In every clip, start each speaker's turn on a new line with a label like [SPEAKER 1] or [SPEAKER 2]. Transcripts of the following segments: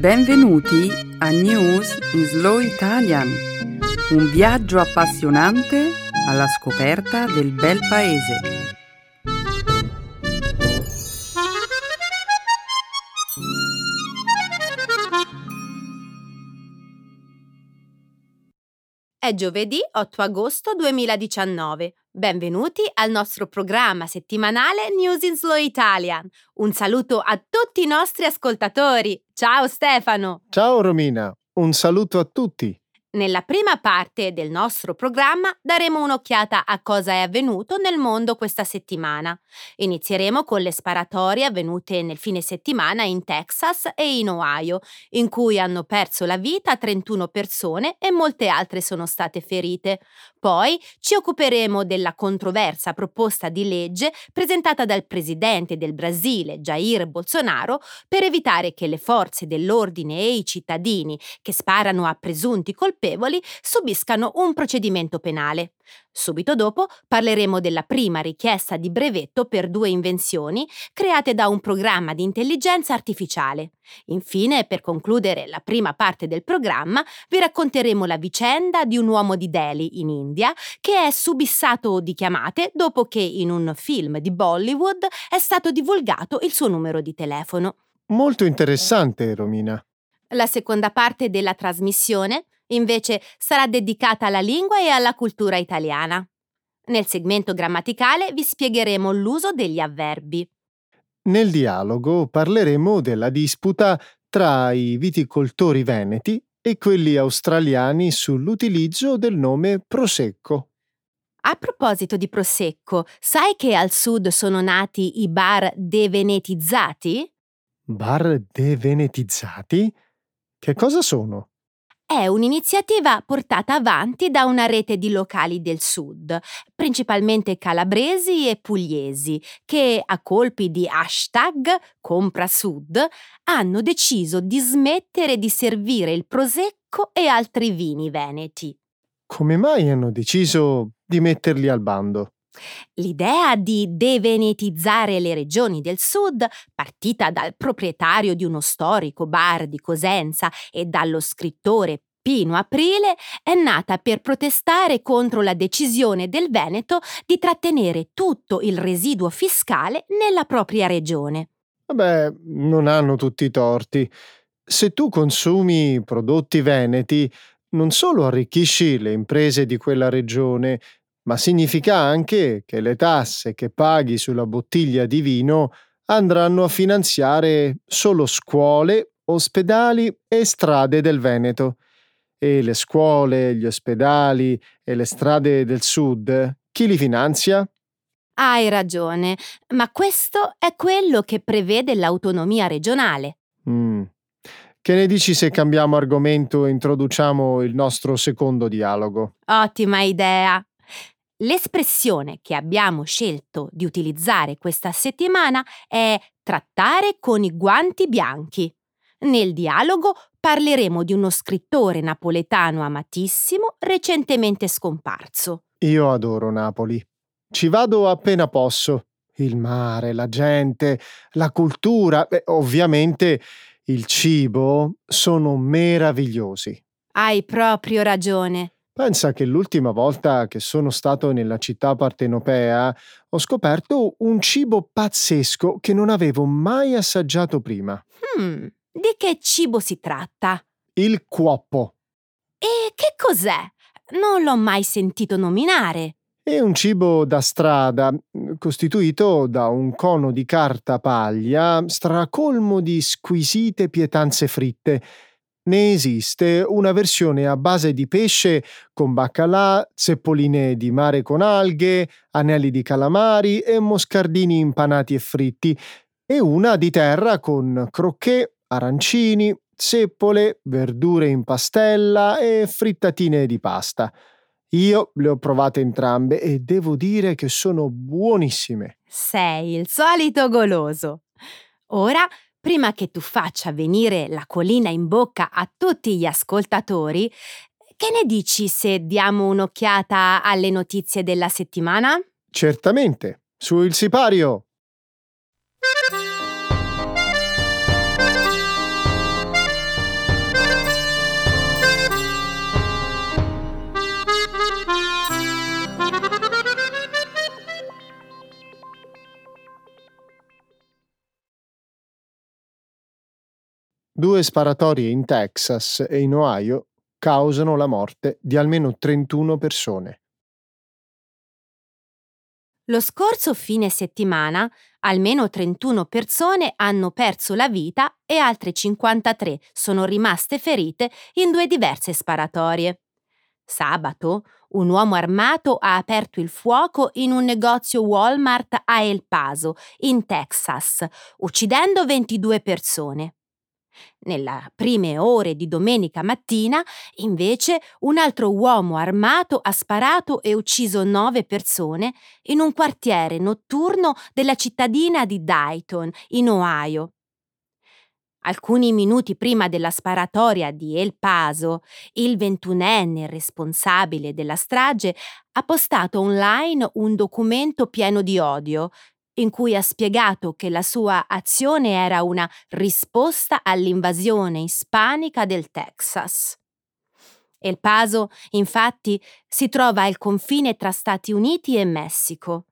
[SPEAKER 1] Benvenuti a News in Slow Italian, un viaggio appassionante alla scoperta del bel paese.
[SPEAKER 2] È giovedì 8 agosto 2019. Benvenuti al nostro programma settimanale News in Slow Italian. Un saluto a tutti i nostri ascoltatori. Ciao Stefano!
[SPEAKER 3] Ciao Romina, un saluto a tutti.
[SPEAKER 2] Nella prima parte del nostro programma daremo un'occhiata a cosa è avvenuto nel mondo questa settimana. Inizieremo con le sparatorie avvenute nel fine settimana in Texas e in Ohio, in cui hanno perso la vita 31 persone e molte altre sono state ferite. Poi ci occuperemo della controversa proposta di legge presentata dal presidente del Brasile, Jair Bolsonaro, per evitare che le forze dell'ordine e i cittadini che sparano a presunti colpevoli colpevoli subiscano un procedimento penale. Subito dopo parleremo della prima richiesta di brevetto per due invenzioni create da un programma di intelligenza artificiale. Infine, per concludere la prima parte del programma, vi racconteremo la vicenda di un uomo di Delhi, in India, che è subissato di chiamate dopo che in un film di Bollywood è stato divulgato il suo numero di telefono.
[SPEAKER 3] Molto interessante, Romina.
[SPEAKER 2] La seconda parte della trasmissione invece sarà dedicata alla lingua e alla cultura italiana. Nel segmento grammaticale vi spiegheremo l'uso degli avverbi.
[SPEAKER 3] Nel dialogo parleremo della disputa tra i viticoltori veneti e quelli australiani sull'utilizzo del nome Prosecco.
[SPEAKER 2] A proposito di Prosecco, sai che al sud sono nati i bar devenetizzati?
[SPEAKER 3] Bar devenetizzati? Che cosa sono?
[SPEAKER 2] È un'iniziativa portata avanti da una rete di locali del sud, principalmente calabresi e pugliesi, che a colpi di hashtag Compra Sud hanno deciso di smettere di servire il prosecco e altri vini veneti.
[SPEAKER 3] Come mai hanno deciso di metterli al bando?
[SPEAKER 2] L'idea di devenetizzare le regioni del sud, partita dal proprietario di uno storico bar di Cosenza e dallo scrittore Pino Aprile, è nata per protestare contro la decisione del Veneto di trattenere tutto il residuo fiscale nella propria regione.
[SPEAKER 3] Vabbè, non hanno tutti i torti. Se tu consumi prodotti veneti, non solo arricchisci le imprese di quella regione, ma significa anche che le tasse che paghi sulla bottiglia di vino andranno a finanziare solo scuole, ospedali e strade del Veneto. E le scuole, gli ospedali e le strade del sud, chi li finanzia?
[SPEAKER 2] Hai ragione, ma questo è quello che prevede l'autonomia regionale.
[SPEAKER 3] Mm. Che ne dici se cambiamo argomento e introduciamo il nostro secondo dialogo?
[SPEAKER 2] Ottima idea! L'espressione che abbiamo scelto di utilizzare questa settimana è trattare con i guanti bianchi. Nel dialogo parleremo di uno scrittore napoletano amatissimo recentemente scomparso.
[SPEAKER 3] Io adoro Napoli. Ci vado appena posso. Il mare, la gente, la cultura e ovviamente il cibo sono meravigliosi.
[SPEAKER 2] Hai proprio ragione.
[SPEAKER 3] Pensa che l'ultima volta che sono stato nella città partenopea ho scoperto un cibo pazzesco che non avevo mai assaggiato prima.
[SPEAKER 2] Hmm, di che cibo si tratta?
[SPEAKER 3] Il cuoppo.
[SPEAKER 2] E che cos'è? Non l'ho mai sentito nominare.
[SPEAKER 3] È un cibo da strada, costituito da un cono di carta paglia stracolmo di squisite pietanze fritte ne esiste una versione a base di pesce con baccalà, zeppoline di mare con alghe, anelli di calamari e moscardini impanati e fritti, e una di terra con crocchè, arancini, zeppole, verdure in pastella e frittatine di pasta. Io le ho provate entrambe e devo dire che sono buonissime.
[SPEAKER 2] Sei il solito goloso. Ora prima che tu faccia venire la colina in bocca a tutti gli ascoltatori, che ne dici se diamo un'occhiata alle notizie della settimana?
[SPEAKER 3] Certamente. Su il sipario. Due sparatorie in Texas e in Ohio causano la morte di almeno 31 persone.
[SPEAKER 2] Lo scorso fine settimana almeno 31 persone hanno perso la vita e altre 53 sono rimaste ferite in due diverse sparatorie. Sabato un uomo armato ha aperto il fuoco in un negozio Walmart a El Paso, in Texas, uccidendo 22 persone. Nelle prime ore di domenica mattina, invece, un altro uomo armato ha sparato e ucciso nove persone in un quartiere notturno della cittadina di Dayton, in Ohio. Alcuni minuti prima della sparatoria di El Paso, il ventunenne responsabile della strage ha postato online un documento pieno di odio, in cui ha spiegato che la sua azione era una risposta all'invasione ispanica del Texas. El Paso, infatti, si trova al confine tra Stati Uniti e Messico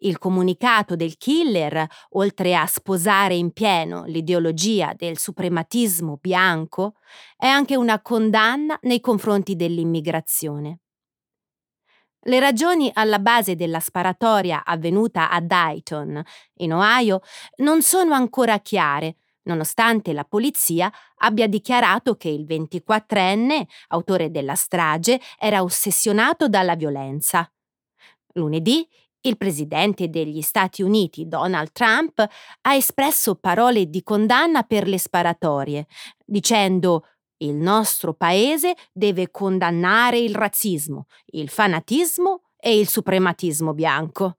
[SPEAKER 2] il comunicato del killer, oltre a sposare in pieno l'ideologia del suprematismo bianco, è anche una condanna nei confronti dell'immigrazione. Le ragioni alla base della sparatoria avvenuta a Dayton, in Ohio, non sono ancora chiare, nonostante la polizia abbia dichiarato che il 24enne, autore della strage, era ossessionato dalla violenza. Lunedì il presidente degli Stati Uniti, Donald Trump, ha espresso parole di condanna per le sparatorie, dicendo il nostro paese deve condannare il razzismo, il fanatismo e il suprematismo bianco.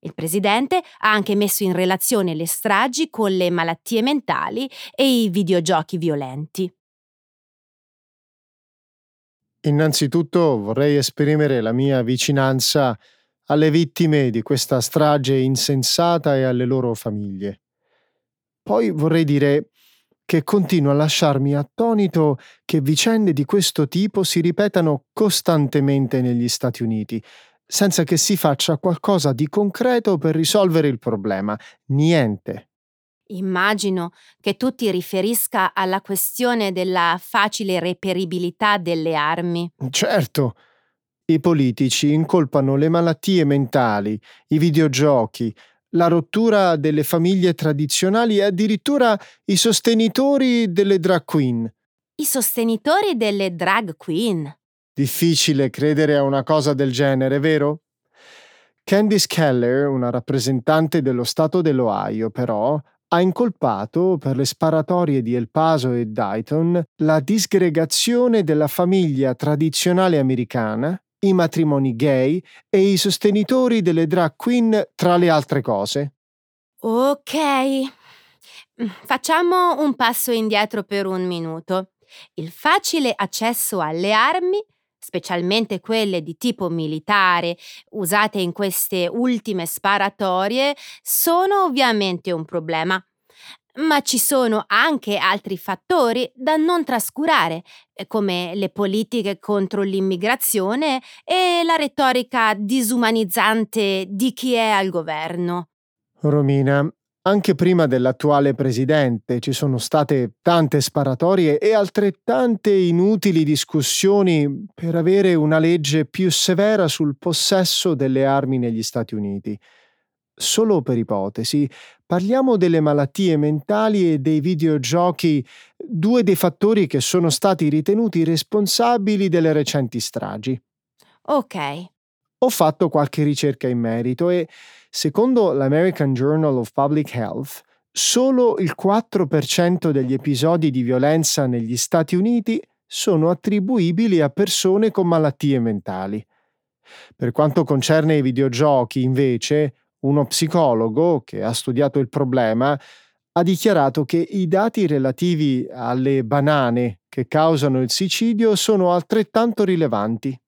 [SPEAKER 2] Il presidente ha anche messo in relazione le stragi con le malattie mentali e i videogiochi violenti.
[SPEAKER 3] Innanzitutto vorrei esprimere la mia vicinanza alle vittime di questa strage insensata e alle loro famiglie. Poi vorrei dire che continua a lasciarmi attonito che vicende di questo tipo si ripetano costantemente negli Stati Uniti, senza che si faccia qualcosa di concreto per risolvere il problema. Niente.
[SPEAKER 2] Immagino che tu ti riferisca alla questione della facile reperibilità delle armi.
[SPEAKER 3] Certo. I politici incolpano le malattie mentali, i videogiochi, la rottura delle famiglie tradizionali e addirittura i sostenitori delle drag queen.
[SPEAKER 2] I sostenitori delle drag queen?
[SPEAKER 3] Difficile credere a una cosa del genere, vero? Candice Keller, una rappresentante dello Stato dell'Ohio, però, ha incolpato per le sparatorie di El Paso e Dayton la disgregazione della famiglia tradizionale americana i matrimoni gay e i sostenitori delle drag queen, tra le altre cose.
[SPEAKER 2] Ok. Mm, facciamo un passo indietro per un minuto. Il facile accesso alle armi, specialmente quelle di tipo militare, usate in queste ultime sparatorie, sono ovviamente un problema ma ci sono anche altri fattori da non trascurare, eh, come le politiche contro l'immigrazione e la retorica disumanizzante di chi è al governo.
[SPEAKER 3] Romina, anche prima dell'attuale presidente ci sono state tante sparatorie e altrettante inutili discussioni per avere una legge più severa sul possesso delle armi negli Stati Uniti. Solo per ipotesi, parliamo delle malattie mentali e dei videogiochi, due dei fattori che sono stati ritenuti responsabili delle recenti stragi.
[SPEAKER 2] Ok.
[SPEAKER 3] Ho fatto qualche ricerca in merito e, secondo l'American Journal of Public Health, solo il 4% degli episodi di violenza negli Stati Uniti sono attribuibili a persone con malattie mentali. Per quanto concerne i videogiochi, invece, uno psicologo che ha studiato il problema ha dichiarato che i dati relativi alle banane che causano il suicidio sono altrettanto rilevanti.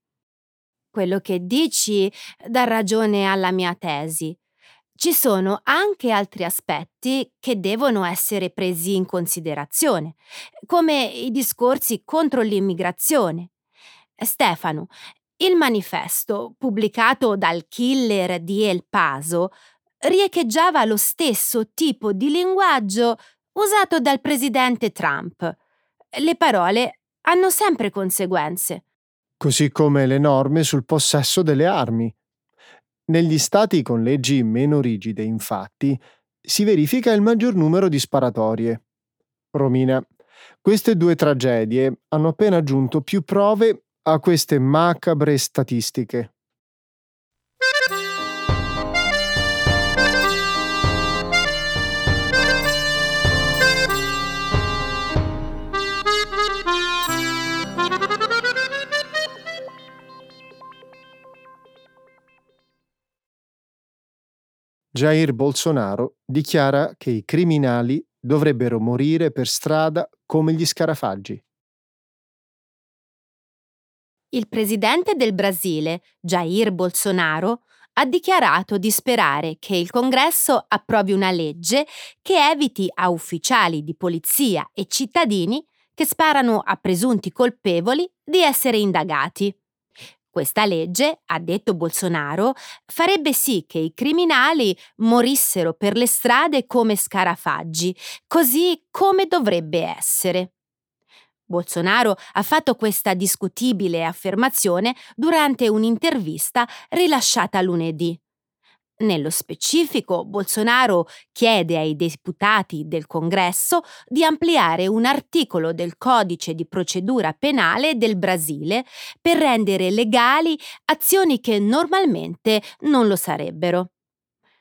[SPEAKER 2] Quello che dici dà ragione alla mia tesi. Ci sono anche altri aspetti che devono essere presi in considerazione, come i discorsi contro l'immigrazione. Stefano, il manifesto, pubblicato dal killer di El Paso, riecheggiava lo stesso tipo di linguaggio usato dal presidente Trump. Le parole hanno sempre conseguenze.
[SPEAKER 3] Così come le norme sul possesso delle armi. Negli stati con leggi meno rigide, infatti, si verifica il maggior numero di sparatorie. Romina, queste due tragedie hanno appena aggiunto più prove a queste macabre statistiche. Jair Bolsonaro dichiara che i criminali dovrebbero morire per strada come gli scarafaggi.
[SPEAKER 2] Il presidente del Brasile, Jair Bolsonaro, ha dichiarato di sperare che il Congresso approvi una legge che eviti a ufficiali di polizia e cittadini che sparano a presunti colpevoli di essere indagati. Questa legge, ha detto Bolsonaro, farebbe sì che i criminali morissero per le strade come scarafaggi, così come dovrebbe essere. Bolsonaro ha fatto questa discutibile affermazione durante un'intervista rilasciata lunedì. Nello specifico, Bolsonaro chiede ai deputati del Congresso di ampliare un articolo del codice di procedura penale del Brasile per rendere legali azioni che normalmente non lo sarebbero.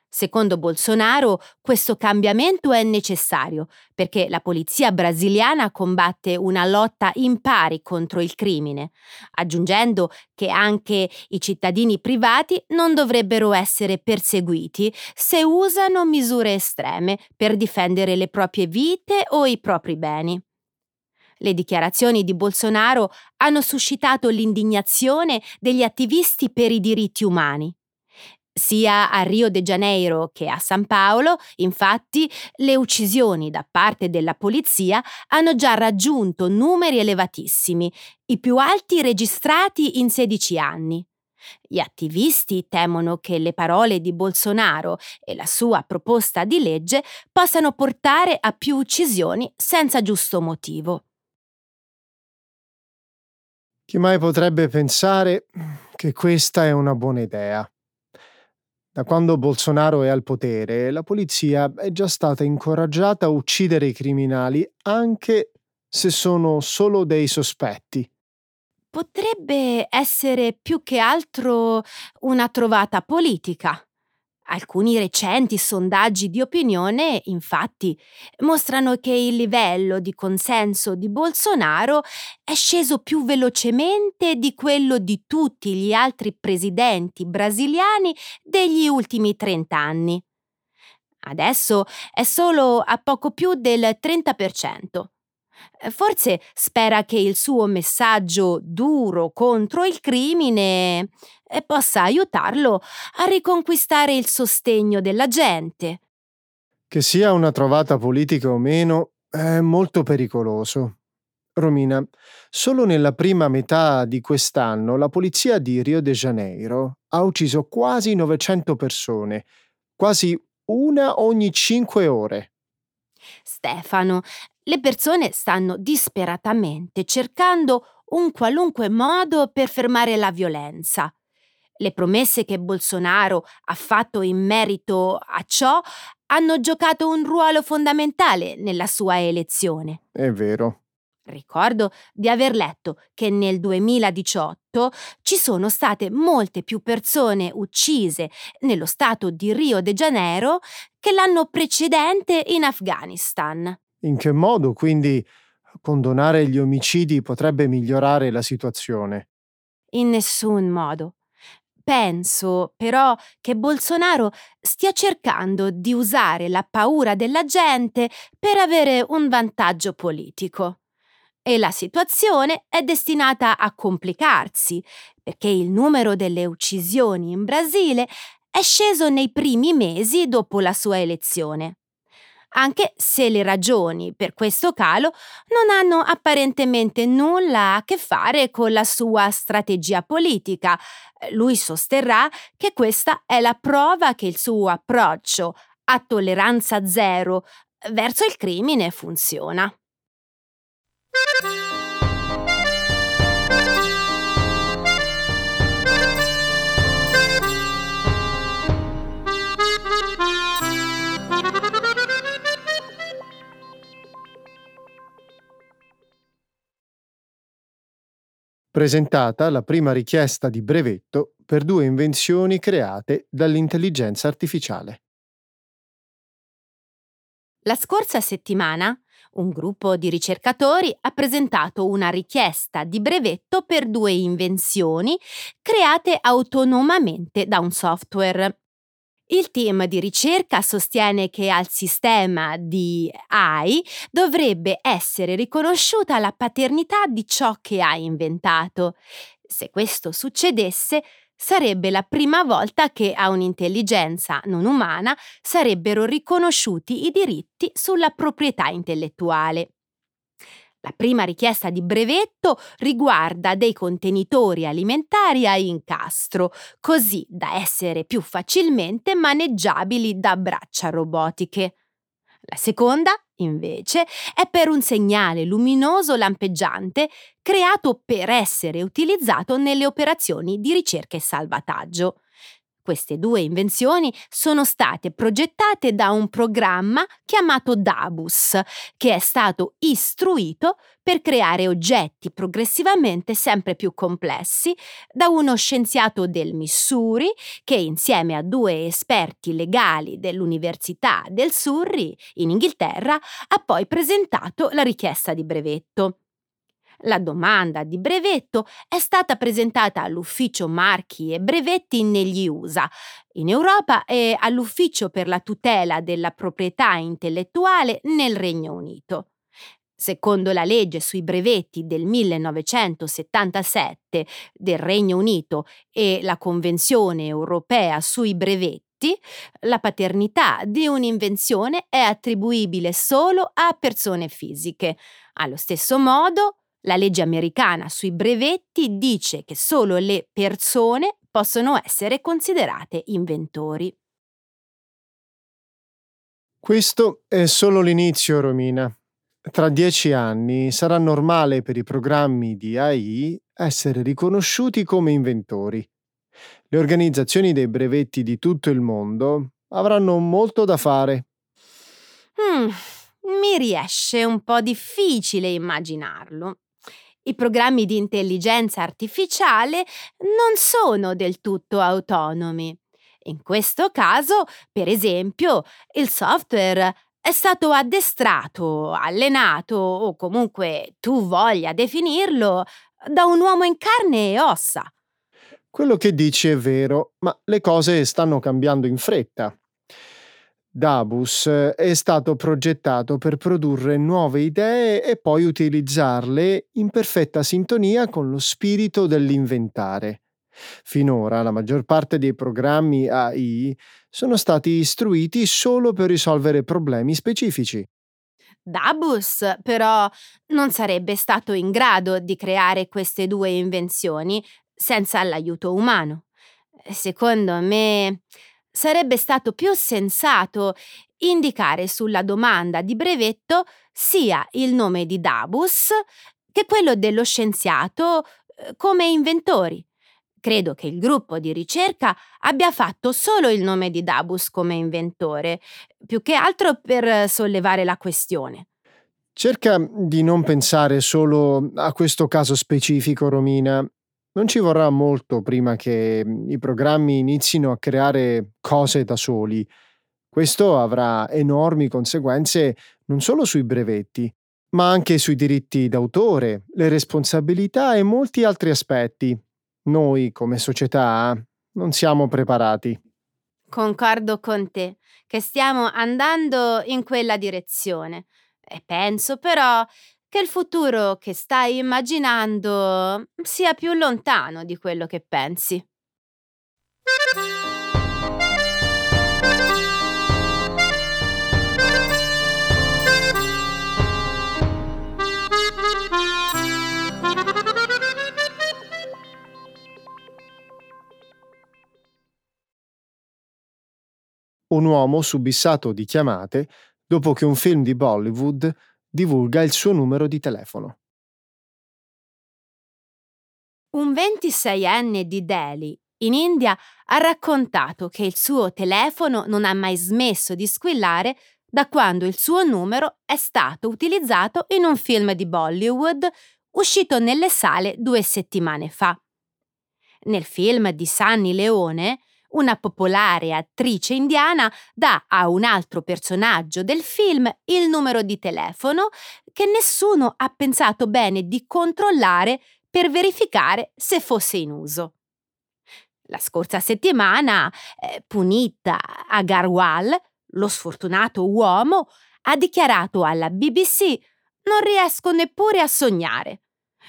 [SPEAKER 2] Secondo Bolsonaro, questo cambiamento è necessario perché la polizia brasiliana combatte una lotta in pari contro il crimine, aggiungendo che anche i cittadini privati non dovrebbero essere perseguiti se usano misure estreme per difendere le proprie vite o i propri beni. Le dichiarazioni di Bolsonaro hanno suscitato l'indignazione degli attivisti per i diritti umani. Sia a Rio de Janeiro che a San Paolo, infatti, le uccisioni da parte della polizia hanno già raggiunto numeri elevatissimi, i più alti registrati in 16 anni. Gli attivisti temono che le parole di Bolsonaro e la sua proposta di legge possano portare a più uccisioni senza giusto motivo.
[SPEAKER 3] Chi mai potrebbe pensare che questa è una buona idea? Da quando Bolsonaro è al potere, la polizia è già stata incoraggiata a uccidere i criminali anche se sono solo dei sospetti.
[SPEAKER 2] Potrebbe essere più che altro una trovata politica. Alcuni recenti sondaggi di opinione, infatti, mostrano che il livello di consenso di Bolsonaro è sceso più velocemente di quello di tutti gli altri presidenti brasiliani degli ultimi 30 anni. Adesso è solo a poco più del 30%. Forse spera che il suo messaggio duro contro il crimine e possa aiutarlo a riconquistare il sostegno della gente.
[SPEAKER 3] Che sia una trovata politica o meno, è molto pericoloso. Romina, solo nella prima metà di quest'anno la polizia di Rio de Janeiro ha ucciso quasi 900 persone, quasi una ogni cinque ore.
[SPEAKER 2] Stefano, le persone stanno disperatamente cercando un qualunque modo per fermare la violenza. Le promesse che Bolsonaro ha fatto in merito a ciò hanno giocato un ruolo fondamentale nella sua elezione.
[SPEAKER 3] È vero.
[SPEAKER 2] Ricordo di aver letto che nel 2018 ci sono state molte più persone uccise nello stato di Rio de Janeiro che l'anno precedente in Afghanistan.
[SPEAKER 3] In che modo quindi condonare gli omicidi potrebbe migliorare la situazione?
[SPEAKER 2] In nessun modo. Penso però che Bolsonaro stia cercando di usare la paura della gente per avere un vantaggio politico. E la situazione è destinata a complicarsi, perché il numero delle uccisioni in Brasile è sceso nei primi mesi dopo la sua elezione anche se le ragioni per questo calo non hanno apparentemente nulla a che fare con la sua strategia politica. Lui sosterrà che questa è la prova che il suo approccio a tolleranza zero verso il crimine funziona.
[SPEAKER 3] Presentata la prima richiesta di brevetto per due invenzioni create dall'intelligenza artificiale.
[SPEAKER 2] La scorsa settimana un gruppo di ricercatori ha presentato una richiesta di brevetto per due invenzioni create autonomamente da un software. Il team di ricerca sostiene che al sistema di AI dovrebbe essere riconosciuta la paternità di ciò che ha inventato. Se questo succedesse, sarebbe la prima volta che a un'intelligenza non umana sarebbero riconosciuti i diritti sulla proprietà intellettuale. La prima richiesta di brevetto riguarda dei contenitori alimentari a incastro, così da essere più facilmente maneggiabili da braccia robotiche. La seconda, invece, è per un segnale luminoso lampeggiante creato per essere utilizzato nelle operazioni di ricerca e salvataggio. Queste due invenzioni sono state progettate da un programma chiamato Dabus, che è stato istruito per creare oggetti progressivamente sempre più complessi da uno scienziato del Missouri che insieme a due esperti legali dell'Università del Surrey in Inghilterra ha poi presentato la richiesta di brevetto. La domanda di brevetto è stata presentata all'Ufficio Marchi e Brevetti negli USA, in Europa e all'Ufficio per la tutela della proprietà intellettuale nel Regno Unito. Secondo la legge sui brevetti del 1977 del Regno Unito e la Convenzione europea sui brevetti, la paternità di un'invenzione è attribuibile solo a persone fisiche. Allo stesso modo, la legge americana sui brevetti dice che solo le persone possono essere considerate inventori.
[SPEAKER 3] Questo è solo l'inizio, Romina. Tra dieci anni sarà normale per i programmi di AI essere riconosciuti come inventori. Le organizzazioni dei brevetti di tutto il mondo avranno molto da fare.
[SPEAKER 2] Mm, mi riesce un po' difficile immaginarlo i programmi di intelligenza artificiale non sono del tutto autonomi. In questo caso, per esempio, il software è stato addestrato, allenato o comunque tu voglia definirlo da un uomo in carne e ossa.
[SPEAKER 3] Quello che dici è vero, ma le cose stanno cambiando in fretta. Dabus è stato progettato per produrre nuove idee e poi utilizzarle in perfetta sintonia con lo spirito dell'inventare. Finora la maggior parte dei programmi AI sono stati istruiti solo per risolvere problemi specifici.
[SPEAKER 2] Dabus, però, non sarebbe stato in grado di creare queste due invenzioni senza l'aiuto umano. Secondo me, sarebbe stato più sensato indicare sulla domanda di brevetto sia il nome di Dabus che quello dello scienziato eh, come inventori. Credo che il gruppo di ricerca abbia fatto solo il nome di Dabus come inventore, più che altro per sollevare la questione.
[SPEAKER 3] Cerca di non pensare solo a questo caso specifico, Romina. Non ci vorrà molto prima che mhmm, i programmi inizino a creare cose da soli. Questo avrà enormi conseguenze non solo sui brevetti, ma anche sui diritti d'autore, le responsabilità e molti altri aspetti. Noi, come società, non siamo preparati.
[SPEAKER 2] Concordo con te che stiamo andando in quella direzione e penso però che il futuro che stai immaginando sia più lontano di quello che pensi.
[SPEAKER 3] Un uomo subissato di chiamate dopo che un film di Bollywood divulga il suo numero di telefono.
[SPEAKER 2] Un 26enne di Delhi, in India, ha raccontato che il suo telefono non ha mai smesso di squillare da quando il suo numero è stato utilizzato in un film di Bollywood uscito nelle sale due settimane fa. Nel film di Sunny Leone, una popolare attrice indiana dà a un altro personaggio del film il numero di telefono che nessuno ha pensato bene di controllare per verificare se fosse in uso. La scorsa settimana, eh, Punita Agarwal, lo sfortunato uomo, ha dichiarato alla BBC non riesco neppure a sognare.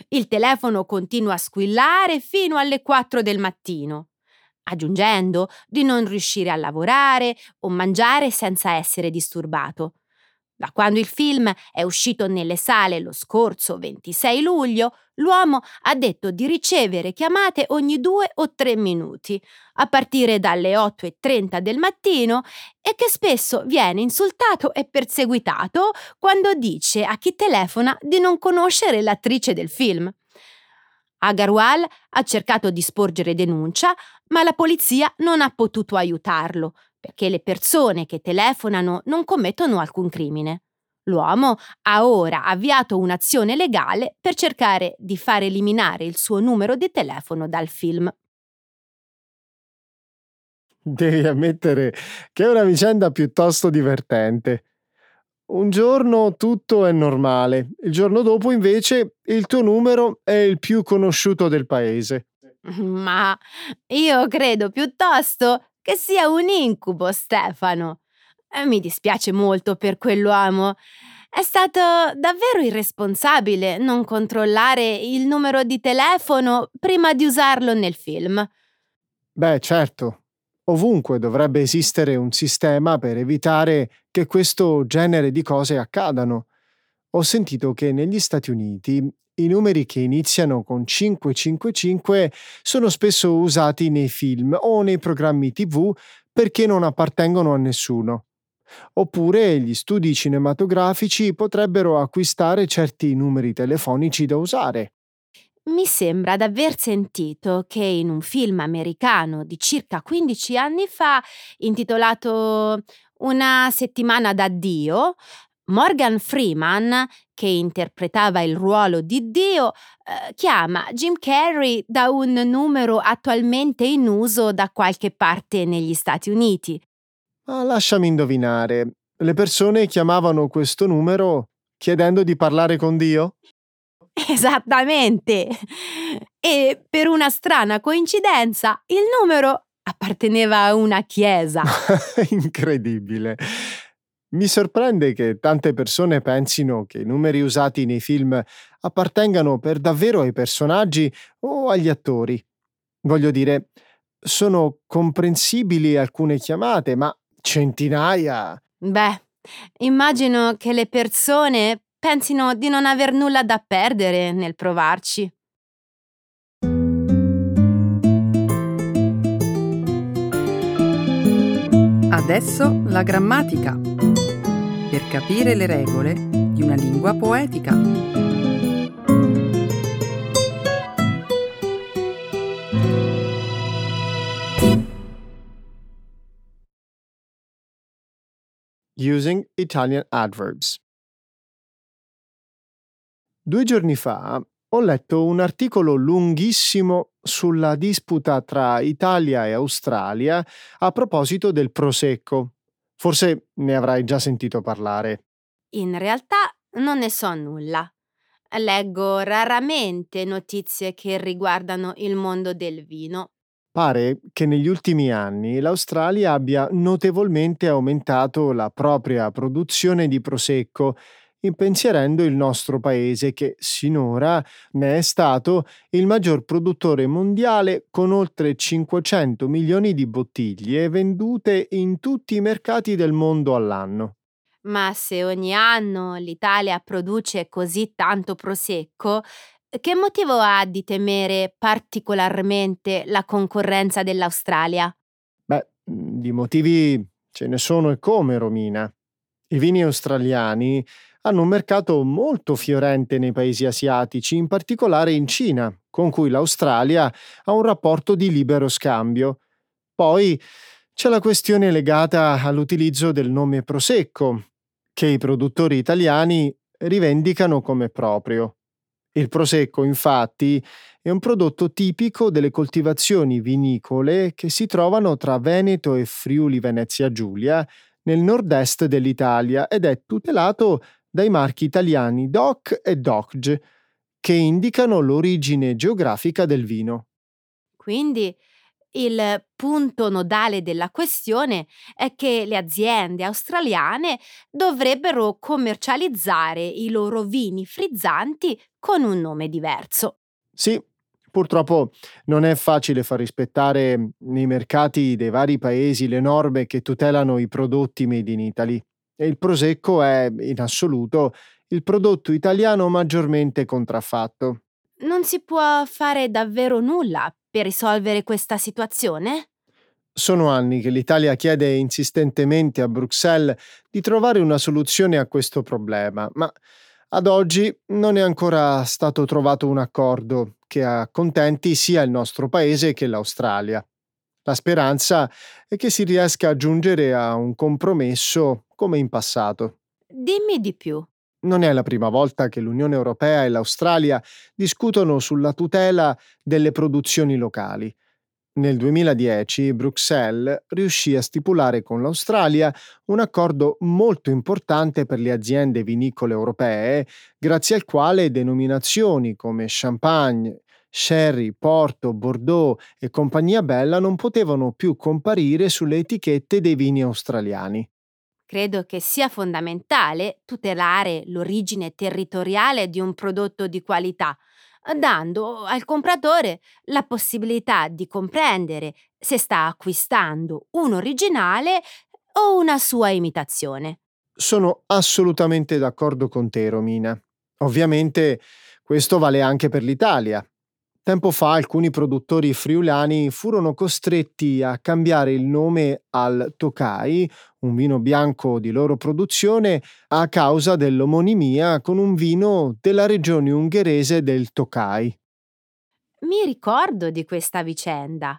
[SPEAKER 2] Il telefono continua a squillare fino alle 4 del mattino, aggiungendo di non riuscire a lavorare o mangiare senza essere disturbato. Da quando il film è uscito nelle sale lo scorso 26 luglio, l'uomo ha detto di ricevere chiamate ogni due o tre minuti, a partire dalle 8.30 del mattino, e che spesso viene insultato e perseguitato quando dice a chi telefona di non conoscere l'attrice del film. Agarwal ha cercato di sporgere denuncia, ma la polizia non ha potuto aiutarlo perché le persone che telefonano non commettono alcun crimine. L'uomo ha ora avviato un'azione legale per cercare di far eliminare il suo numero di telefono dal film.
[SPEAKER 3] Devi ammettere che è una vicenda piuttosto divertente. Un giorno tutto è normale, il giorno dopo invece il tuo numero è il più conosciuto del paese.
[SPEAKER 2] Ma io credo piuttosto che sia un incubo, Stefano. Eh, mi dispiace molto per quell'uomo. È stato davvero irresponsabile non controllare il numero di telefono prima di usarlo nel film.
[SPEAKER 3] Beh, certo. Ovunque dovrebbe esistere un sistema per evitare che questo genere di cose accadano. Ho sentito che negli Stati Uniti i numeri che iniziano con 555 sono spesso usati nei film o nei programmi TV perché non appartengono a nessuno. Oppure gli studi cinematografici potrebbero acquistare certi numeri telefonici da usare.
[SPEAKER 2] Mi sembra d'aver sentito che in un film americano di circa 15 anni fa, intitolato Una settimana d'addio, Morgan Freeman, che interpretava il ruolo di Dio, eh, chiama Jim Carrey da un numero attualmente in uso da qualche parte negli Stati Uniti.
[SPEAKER 3] Ma lasciami indovinare, le persone chiamavano questo numero chiedendo di parlare con Dio?
[SPEAKER 2] Esattamente. E per una strana coincidenza, il numero apparteneva a una chiesa.
[SPEAKER 3] Incredibile. Mi sorprende che tante persone pensino che i numeri usati nei film appartengano per davvero ai personaggi o agli attori. Voglio dire, sono comprensibili alcune chiamate, ma centinaia.
[SPEAKER 2] Beh, immagino che le persone pensino di non aver nulla da perdere nel provarci.
[SPEAKER 1] Adesso la grammatica. Per capire le regole di una lingua poetica.
[SPEAKER 3] Using Italian adverbs. Due giorni fa ho letto un articolo lunghissimo sulla disputa tra Italia e Australia a proposito del prosecco. Forse ne avrai già sentito parlare.
[SPEAKER 2] In realtà non ne so nulla. Leggo raramente notizie che riguardano il mondo del vino.
[SPEAKER 3] Pare che negli ultimi anni l'Australia abbia notevolmente aumentato la propria produzione di prosecco, impensierendo il nostro paese che sinora ne è stato il maggior produttore mondiale con oltre 500 milioni di bottiglie vendute in tutti i mercati del mondo all'anno.
[SPEAKER 2] Ma se ogni anno l'Italia produce così tanto prosecco, che motivo ha di temere particolarmente la concorrenza dell'Australia?
[SPEAKER 3] Beh, di motivi ce ne sono e come, Romina. I vini australiani hanno un mercato molto fiorente nei paesi asiatici, in particolare in Cina, con cui l'Australia ha un rapporto di libero scambio. Poi c'è la questione legata all'utilizzo del nome Prosecco, che i produttori italiani rivendicano come proprio. Il Prosecco, infatti, è un prodotto tipico delle coltivazioni vinicole che si trovano tra Veneto e Friuli Venezia Giulia, nel nord-est dell'Italia, ed è tutelato dai marchi italiani DOC e DOCG, che indicano l'origine geografica del vino.
[SPEAKER 2] Quindi il punto nodale della questione è che le aziende australiane dovrebbero commercializzare i loro vini frizzanti con un nome diverso.
[SPEAKER 3] Sì, purtroppo non è facile far rispettare nei mercati dei vari paesi le norme che tutelano i prodotti made in Italy. E il Prosecco è, in assoluto, il prodotto italiano maggiormente contraffatto.
[SPEAKER 2] Non si può fare davvero nulla per risolvere questa situazione?
[SPEAKER 3] Sono anni che l'Italia chiede insistentemente a Bruxelles di trovare una soluzione a questo problema, ma ad oggi non è ancora stato trovato un accordo che accontenti sia il nostro paese che l'Australia. La speranza è che si riesca a giungere a un compromesso come in passato.
[SPEAKER 2] Dimmi di più.
[SPEAKER 3] Non è la prima volta che l'Unione Europea e l'Australia discutono sulla tutela delle produzioni locali. Nel 2010 Bruxelles riuscì a stipulare con l'Australia un accordo molto importante per le aziende vinicole europee, grazie al quale denominazioni come champagne, sherry, porto, bordeaux e compagnia bella non potevano più comparire sulle etichette dei vini australiani.
[SPEAKER 2] Credo che sia fondamentale tutelare l'origine territoriale di un prodotto di qualità, dando al compratore la possibilità di comprendere se sta acquistando un originale o una sua imitazione.
[SPEAKER 3] Sono assolutamente d'accordo con te, Romina. Ovviamente questo vale anche per l'Italia, Tempo fa alcuni produttori friulani furono costretti a cambiare il nome al Tokai, un vino bianco di loro produzione, a causa dell'omonimia con un vino della regione ungherese del Tokai.
[SPEAKER 2] Mi ricordo di questa vicenda.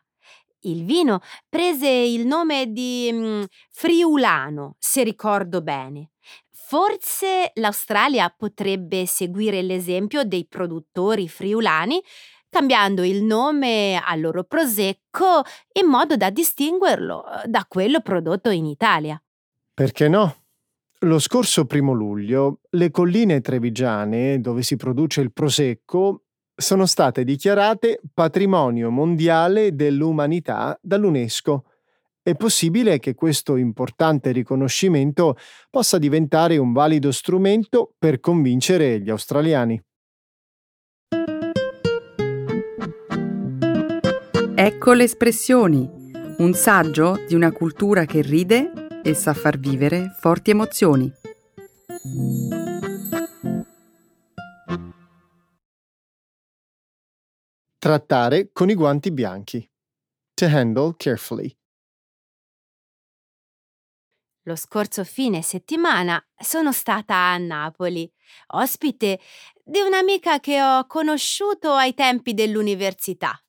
[SPEAKER 2] Il vino prese il nome di mm, Friulano, se ricordo bene. Forse l'Australia potrebbe seguire l'esempio dei produttori friulani cambiando il nome al loro prosecco in modo da distinguerlo eh, da quello prodotto in Italia.
[SPEAKER 3] Perché no? Lo scorso primo luglio le colline trevigiane, dove si produce il prosecco, sono state dichiarate patrimonio mondiale dell'umanità dall'UNESCO. È possibile che questo importante riconoscimento possa diventare un valido strumento per convincere gli australiani.
[SPEAKER 1] Ecco le espressioni, un saggio di una cultura che ride e sa far vivere forti emozioni.
[SPEAKER 3] Trattare con i guanti bianchi. To handle carefully.
[SPEAKER 2] Lo scorso fine settimana sono stata a Napoli, ospite di un'amica che ho conosciuto ai tempi dell'università.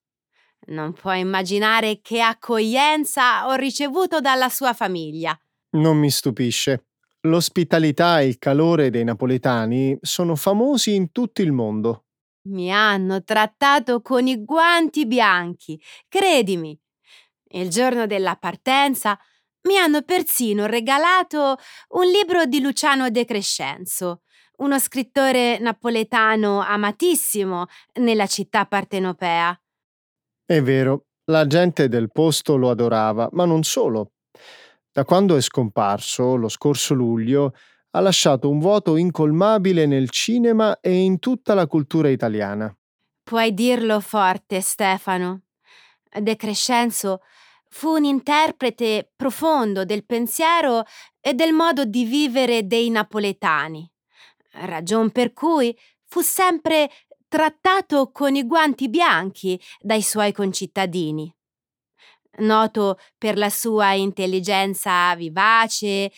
[SPEAKER 2] Non puoi immaginare che accoglienza ho ricevuto dalla sua famiglia.
[SPEAKER 3] Non mi stupisce. L'ospitalità e il calore dei napoletani sono famosi in tutto il mondo.
[SPEAKER 2] Mi hanno trattato con i guanti bianchi, credimi. Il giorno della partenza mi hanno persino regalato un libro di Luciano De Crescenzo, uno scrittore napoletano amatissimo nella città partenopea.
[SPEAKER 3] È vero, la gente del posto lo adorava, ma non solo. Da quando è scomparso, lo scorso luglio, ha lasciato un vuoto incolmabile nel cinema e in tutta la cultura italiana.
[SPEAKER 2] Puoi dirlo forte, Stefano. De Crescenzo fu un interprete profondo del pensiero e del modo di vivere dei napoletani, ragion per cui fu sempre trattato con i guanti bianchi dai suoi concittadini. noto per la sua intelligenza vivace, eh,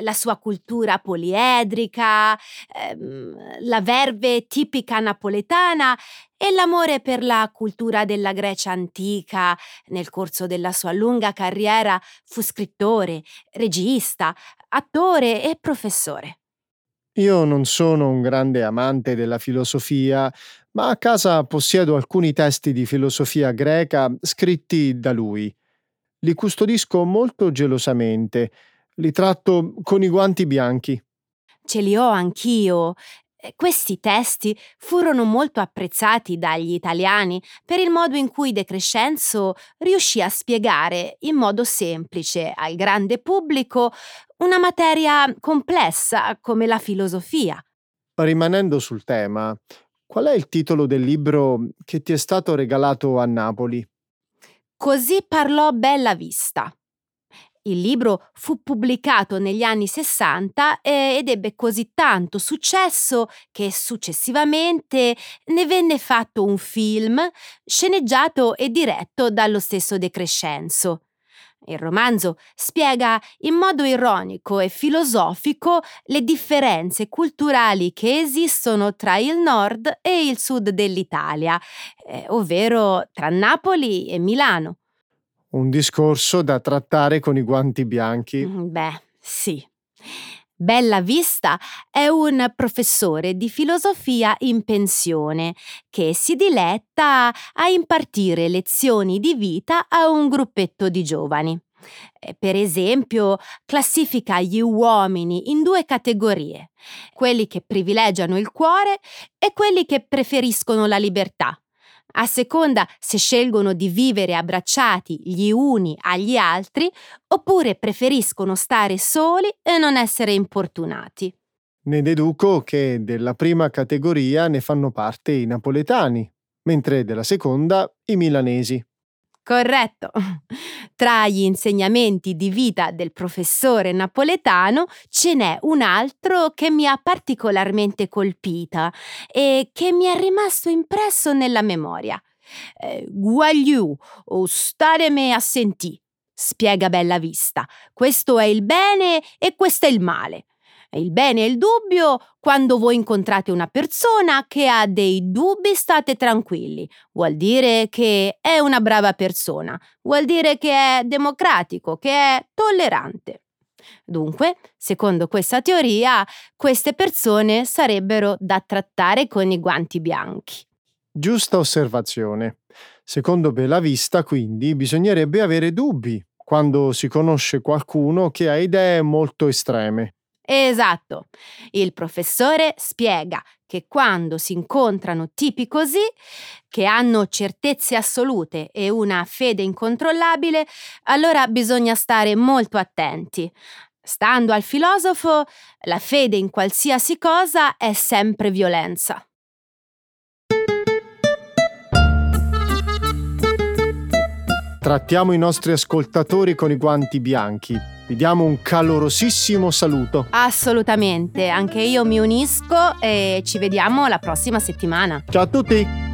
[SPEAKER 2] la sua cultura poliedrica, ehm, la verve tipica napoletana e l'amore per la cultura della Grecia antica. Nel corso della sua lunga carriera fu scrittore, regista, attore e professore.
[SPEAKER 3] Io non sono un grande amante della filosofia, ma a casa possiedo alcuni testi di filosofia greca scritti da lui. Li custodisco molto gelosamente, li tratto con i guanti bianchi.
[SPEAKER 2] Ce li ho anch'io. Eh, questi testi furono molto apprezzati dagli italiani per il modo in cui De Crescenzo riuscì a spiegare in modo semplice al grande pubblico una materia complessa come la filosofia.
[SPEAKER 3] Rimanendo sul tema, qual è il titolo del libro che ti è stato regalato a Napoli?
[SPEAKER 2] Così parlò Bella Vista. Il libro fu pubblicato negli anni 60 eh, ed ebbe così tanto successo che successivamente ne venne fatto un film sceneggiato e diretto dallo stesso De Crescenzo. Il romanzo spiega in modo ironico e filosofico le differenze culturali che esistono tra il nord e il sud dell'Italia, eh, ovvero tra Napoli e Milano.
[SPEAKER 3] Un discorso da trattare con i guanti bianchi.
[SPEAKER 2] Mm, beh, sì. Bella Vista è un professore di filosofia in pensione che si diletta a impartire lezioni di vita a un gruppetto di giovani. Eh, per esempio, classifica gli uomini in due categorie, quelli che privilegiano il cuore e quelli che preferiscono la libertà a seconda se scelgono di vivere abbracciati gli uni agli altri oppure preferiscono stare soli e non essere importunati.
[SPEAKER 3] Ne deduco che della prima categoria ne fanno parte i napoletani, mentre della seconda i milanesi.
[SPEAKER 2] Corretto. Tra gli insegnamenti di vita del professore napoletano ce n'è un altro che mi ha particolarmente colpita e che mi è rimasto impresso nella memoria. Eh, Guagliù, o stareme a sentì, spiega Bella Vista. Questo è il bene e questo è il male. Il bene e il dubbio, quando voi incontrate una persona che ha dei dubbi state tranquilli, vuol dire che è una brava persona, vuol dire che è democratico, che è tollerante. Dunque, secondo questa teoria, queste persone sarebbero da trattare con i guanti bianchi.
[SPEAKER 3] Giusta osservazione. Secondo Bellavista, quindi, bisognerebbe avere dubbi quando si conosce qualcuno che ha idee molto estreme.
[SPEAKER 2] Esatto. Il professore spiega che quando si incontrano tipi così, che hanno certezze assolute e una fede incontrollabile, allora bisogna stare molto attenti. Stando al filosofo, la fede in qualsiasi cosa è sempre violenza.
[SPEAKER 3] Trattiamo i nostri ascoltatori con i guanti bianchi. Vi diamo un calorosissimo saluto.
[SPEAKER 2] Assolutamente, anche io mi unisco e ci vediamo la prossima settimana.
[SPEAKER 3] Ciao a tutti!